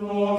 No.